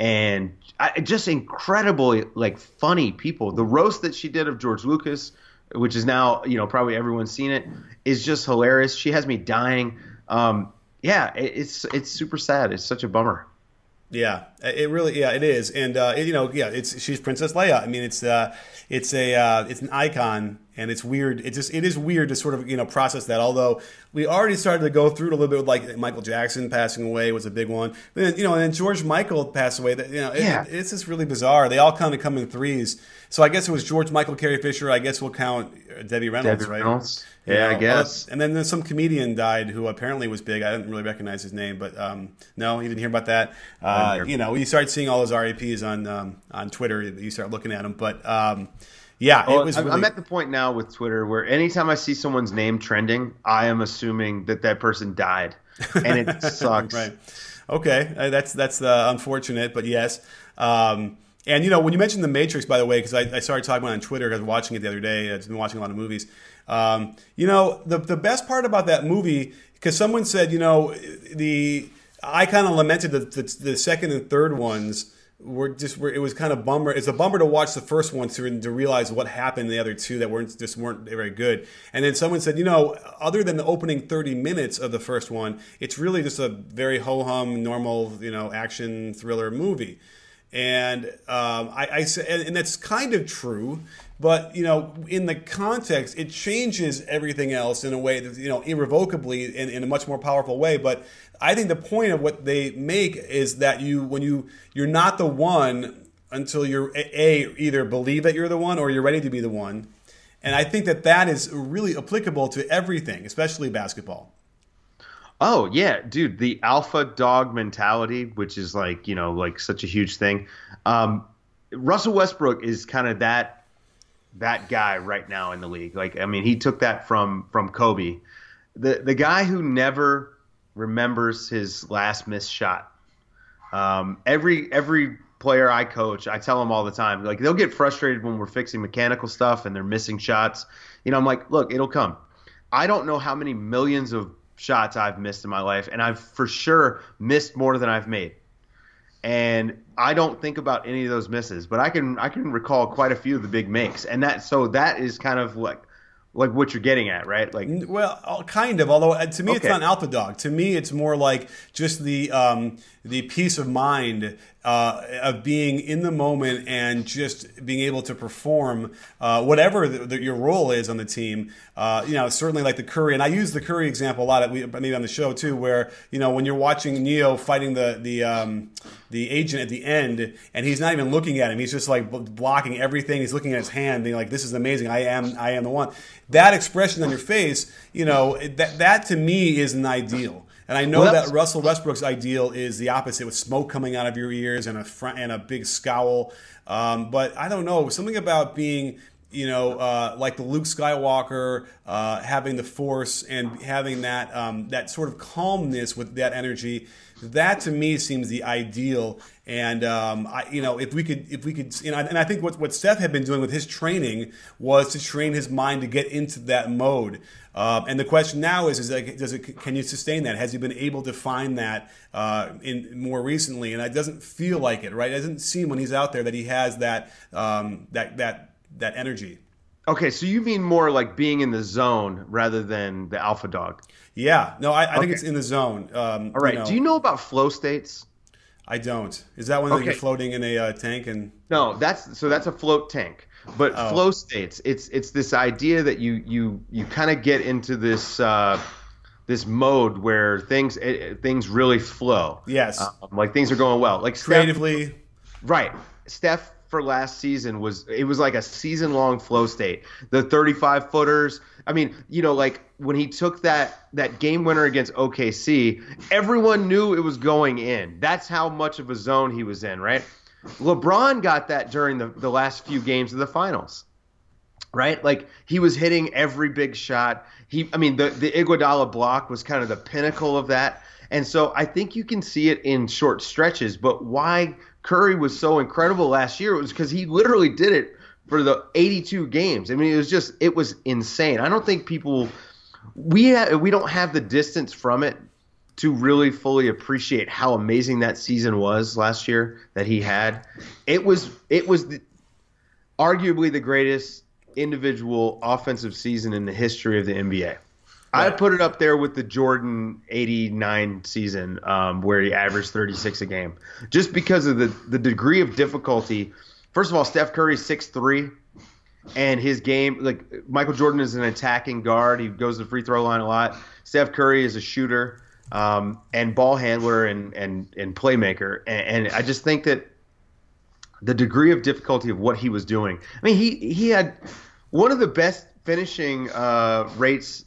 and I, just incredibly like funny people. The roast that she did of George Lucas, which is now you know probably everyone's seen it, is just hilarious. She has me dying. Um, yeah, it, it's it's super sad. It's such a bummer. Yeah, it really yeah it is, and uh, it, you know yeah it's she's Princess Leia. I mean it's uh, it's a uh, it's an icon and it's weird. It just it is weird to sort of you know process that. Although we already started to go through it a little bit with like Michael Jackson passing away was a big one. But then, you know, and then George Michael passed away. That you know, yeah. it, it's just really bizarre. They all kind of come in threes. So I guess it was George Michael, Carrie Fisher. I guess we'll count Debbie Reynolds, Debbie right? Reynolds. Yeah, know, I guess. Uh, and then some comedian died who apparently was big. I didn't really recognize his name, but um, no, you didn't hear about that. Uh, you know, you start seeing all those RAPs on um, on Twitter. You start looking at them, but. Um, yeah, well, really... I'm at the point now with Twitter where anytime I see someone's name trending, I am assuming that that person died, and it [laughs] sucks. right. Okay, uh, that's that's uh, unfortunate, but yes. Um, and you know, when you mentioned the Matrix, by the way, because I, I, started talking about it on Twitter, because I was watching it the other day. I've been watching a lot of movies. Um, you know, the the best part about that movie, because someone said, you know, the I kind of lamented that the, the second and third ones we're just we're, it was kind of bummer. It's a bummer to watch the first one to to realize what happened in the other two that weren't just weren't very good. And then someone said, you know, other than the opening thirty minutes of the first one, it's really just a very ho hum normal you know action thriller movie. And um, I, I and, and that's kind of true but you know in the context it changes everything else in a way that you know irrevocably in, in a much more powerful way. But i think the point of what they make is that you when you you're not the one until you're a either believe that you're the one or you're ready to be the one. And i think that that is really applicable to everything especially basketball. Oh yeah, dude, the alpha dog mentality, which is like you know like such a huge thing. Um, Russell Westbrook is kind of that that guy right now in the league. Like, I mean, he took that from from Kobe, the the guy who never remembers his last missed shot. Um, every every player I coach, I tell them all the time, like they'll get frustrated when we're fixing mechanical stuff and they're missing shots. You know, I'm like, look, it'll come. I don't know how many millions of shots I've missed in my life, and I've for sure missed more than I've made and I don't think about any of those misses, but I can I can recall quite a few of the big makes, and that so that is kind of like like what you're getting at, right? Like, well, kind of. Although uh, to me, okay. it's not alpha dog. To me, it's more like just the um, the peace of mind uh, of being in the moment and just being able to perform uh, whatever the, the, your role is on the team. Uh, you know, certainly like the Curry, and I use the Curry example a lot, at, maybe on the show too, where you know when you're watching Neo fighting the the um, the agent at the end, and he's not even looking at him; he's just like blocking everything. He's looking at his hand, being like, "This is amazing. I am I am the one." That expression on your face, you know, that that to me is an ideal. And I know well, that Russell Westbrook's ideal is the opposite, with smoke coming out of your ears and a front and a big scowl. Um, but I don't know something about being you know, uh, like the Luke Skywalker, uh, having the Force and having that um, that sort of calmness with that energy. That to me seems the ideal. And um, I, you know, if we could, if we could, you know, and I think what what Steph had been doing with his training was to train his mind to get into that mode. Uh, and the question now is, is like, does it, can you sustain that? Has he been able to find that uh, in more recently? And it doesn't feel like it, right? It doesn't seem when he's out there that he has that um, that that that energy. Okay, so you mean more like being in the zone rather than the alpha dog? Yeah, no, I, I okay. think it's in the zone. Um, All right. You know, Do you know about flow states? I don't. Is that when okay. you're floating in a uh, tank and? No, that's so that's a float tank. But oh. flow states, it's it's this idea that you you you kind of get into this uh, this mode where things it, eh, things really flow. Yes, um, like things are going well. Like creatively, Steph, right? Steph for last season was it was like a season long flow state. The 35 footers. I mean, you know, like when he took that that game winner against OKC, everyone knew it was going in. That's how much of a zone he was in, right? LeBron got that during the, the last few games of the finals. Right? Like he was hitting every big shot. He I mean the, the Iguodala block was kind of the pinnacle of that. And so I think you can see it in short stretches, but why Curry was so incredible last year was because he literally did it for the 82 games. I mean, it was just it was insane. I don't think people we ha- we don't have the distance from it to really fully appreciate how amazing that season was last year that he had. It was it was the, arguably the greatest individual offensive season in the history of the NBA. Right. I put it up there with the Jordan 89 season um, where he averaged 36 a game just because of the, the degree of difficulty. First of all, Steph Curry six three, and his game like Michael Jordan is an attacking guard. He goes to the free throw line a lot. Steph Curry is a shooter um, and ball handler and and and playmaker. And, and, I just think that the degree of difficulty of what he was doing. I mean, he he had one of the best finishing uh, rates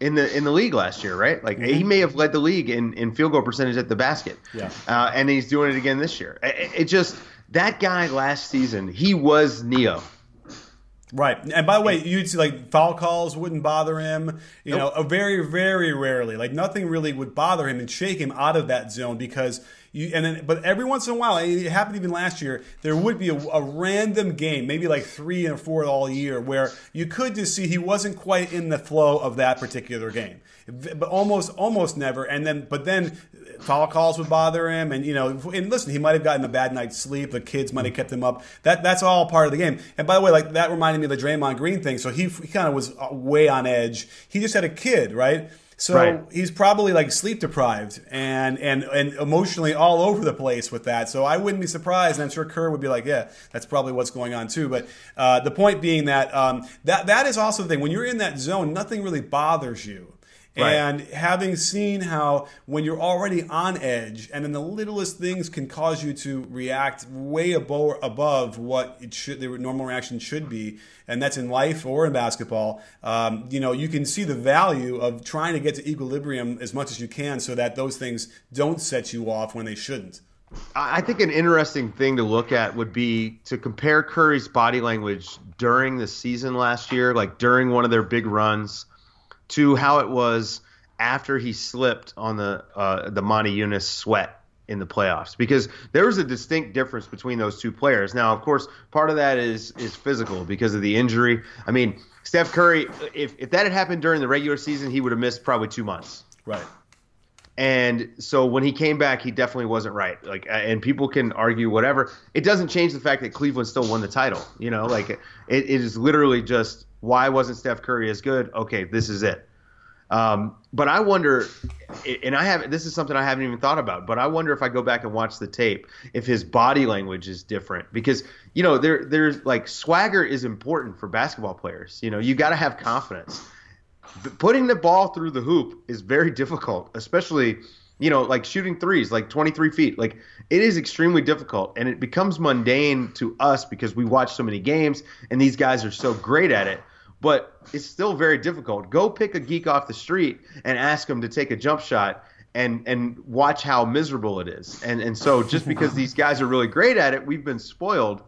in the in the league last year, right? Like mm-hmm. he may have led the league in, in field goal percentage at the basket. Yeah. Uh, and he's doing it again this year. It, it just that guy last season, he was Neo. Right, and by the way, you'd see like foul calls wouldn't bother him. You nope. know, very, very rarely, like nothing really would bother him and shake him out of that zone because you. And then, but every once in a while, it happened even last year. There would be a, a random game, maybe like three and four all year, where you could just see he wasn't quite in the flow of that particular game but almost almost never. And then, but then foul calls would bother him, and you know, and listen, he might have gotten a bad night's sleep. The kids might have kept him up. That that's all part of the game. And by the way, like that reminded me of the Draymond Green thing. So he, he kind of was way on edge. He just had a kid, right? So right. he's probably like sleep deprived and, and and emotionally all over the place with that. So I wouldn't be surprised, and I'm sure Kerr would be like, yeah, that's probably what's going on too. But uh, the point being that um, that that is also the thing. When you're in that zone, nothing really bothers you. Right. And having seen how when you're already on edge, and then the littlest things can cause you to react way above, above what it should, the normal reaction should be, and that's in life or in basketball. Um, you know, you can see the value of trying to get to equilibrium as much as you can, so that those things don't set you off when they shouldn't. I think an interesting thing to look at would be to compare Curry's body language during the season last year, like during one of their big runs to how it was after he slipped on the uh, the Motiejunas sweat in the playoffs because there was a distinct difference between those two players. Now, of course, part of that is is physical because of the injury. I mean, Steph Curry, if if that had happened during the regular season, he would have missed probably two months. Right. And so when he came back, he definitely wasn't right. Like, and people can argue whatever. It doesn't change the fact that Cleveland still won the title. You know, like it, it is literally just Why wasn't Steph Curry as good? Okay, this is it. Um, but I wonder, and I have this is something I haven't even thought about. But I wonder if I go back and watch the tape, if his body language is different because you know there there's like swagger is important for basketball players. You know you got to have confidence. Putting the ball through the hoop is very difficult, especially you know like shooting threes like 23 feet. Like it is extremely difficult, and it becomes mundane to us because we watch so many games and these guys are so great at it but it's still very difficult. Go pick a geek off the street and ask him to take a jump shot and and watch how miserable it is. And and so just because [laughs] these guys are really great at it, we've been spoiled.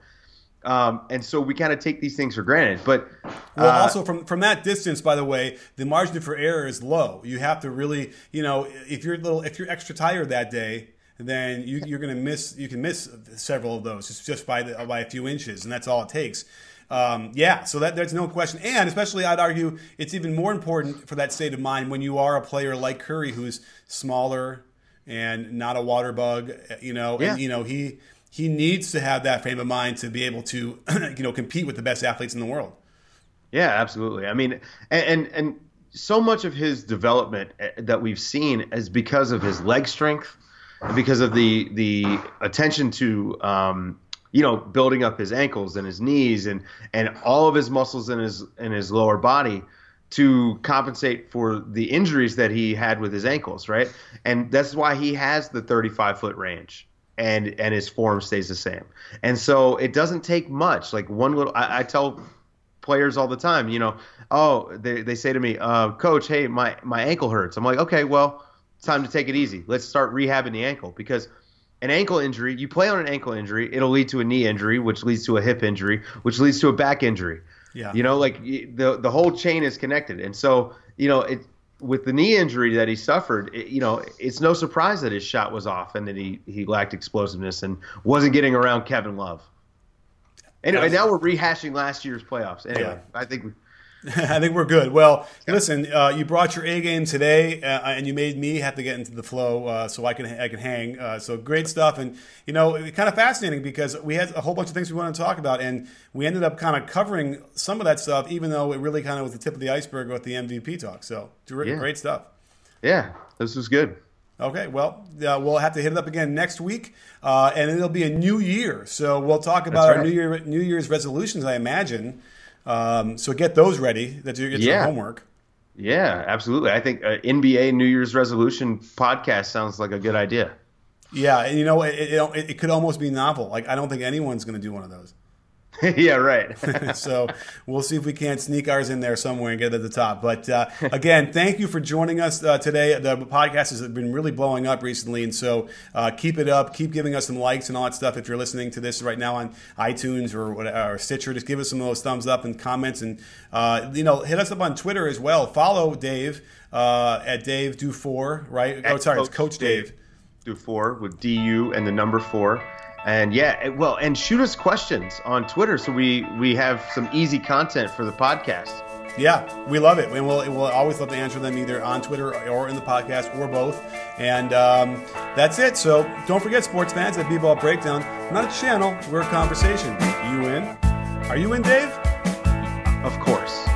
Um, and so we kind of take these things for granted. But uh, well, also from from that distance, by the way, the margin for error is low. You have to really, you know, if you're little, if you're extra tired that day, then you, are going to miss. You can miss several of those just, just by the, by a few inches, and that's all it takes um, yeah, so that there's no question. And especially, I'd argue it's even more important for that state of mind when you are a player like Curry, who's smaller and not a water bug. You know, yeah. and you know he he needs to have that frame of mind to be able to [clears throat] you know compete with the best athletes in the world. Yeah, absolutely. I mean, and and, and so much of his development eh, that we've seen is because of his leg strength, because of the the attention to um, you know, building up his ankles and his knees and and all of his muscles in his in his lower body to compensate for the injuries that he had with his ankles, right? And that's why he has the 35 foot range and and his form stays the same. And so it doesn't take much. Like one little, I, I tell players all the time, you know, oh, they, they say to me, uh, coach, hey, my my ankle hurts. I'm like, okay, well, it's time to take it easy. Let's start rehabbing the ankle because an ankle injury, you play on an ankle injury, it'll lead to a knee injury, which leads to a hip injury, which leads to a back injury. Yeah. You know, like the the whole chain is connected. And so, you know, it with the knee injury that he suffered, it, you know, it's no surprise that his shot was off and that he he lacked explosiveness and wasn't getting around Kevin Love. Anyway, now we're rehashing last year's playoffs. Anyway, yeah. I think we [laughs] I think we're good. Well, listen, uh, you brought your A game today, uh, and you made me have to get into the flow uh, so I can I can hang. Uh, so great stuff, and you know, kind of fascinating because we had a whole bunch of things we wanted to talk about, and we ended up kind of covering some of that stuff, even though it really kind of was the tip of the iceberg with the MVP talk. So yeah. great stuff. Yeah, this was good. Okay, well, uh, we'll have to hit it up again next week, uh, and it'll be a new year. So we'll talk about right. our New Year New Year's resolutions, I imagine. Um, so get those ready. That's your, yeah. your homework. Yeah, absolutely. I think uh, NBA New Year's resolution podcast sounds like a good idea. Yeah, and you know, it, it, it could almost be novel. Like I don't think anyone's going to do one of those. [laughs] yeah, right. [laughs] so we'll see if we can't sneak ours in there somewhere and get it at the top. But uh, again, thank you for joining us uh, today. The podcast has been really blowing up recently, and so uh, keep it up. Keep giving us some likes and all that stuff. If you're listening to this right now on iTunes or, whatever, or Stitcher, just give us some of those thumbs up and comments, and uh, you know, hit us up on Twitter as well. Follow Dave uh, at Dave Dufour, right? At oh, sorry, Coach it's Coach Dave. Dave. Dufour with D U and the number four. And yeah, well, and shoot us questions on Twitter so we we have some easy content for the podcast. Yeah, we love it. And we'll, we'll always love to answer them either on Twitter or in the podcast or both. And um, that's it. So don't forget, sports fans, at B-Ball Breakdown, not a channel, we're a conversation. You in? Are you in, Dave? Of course.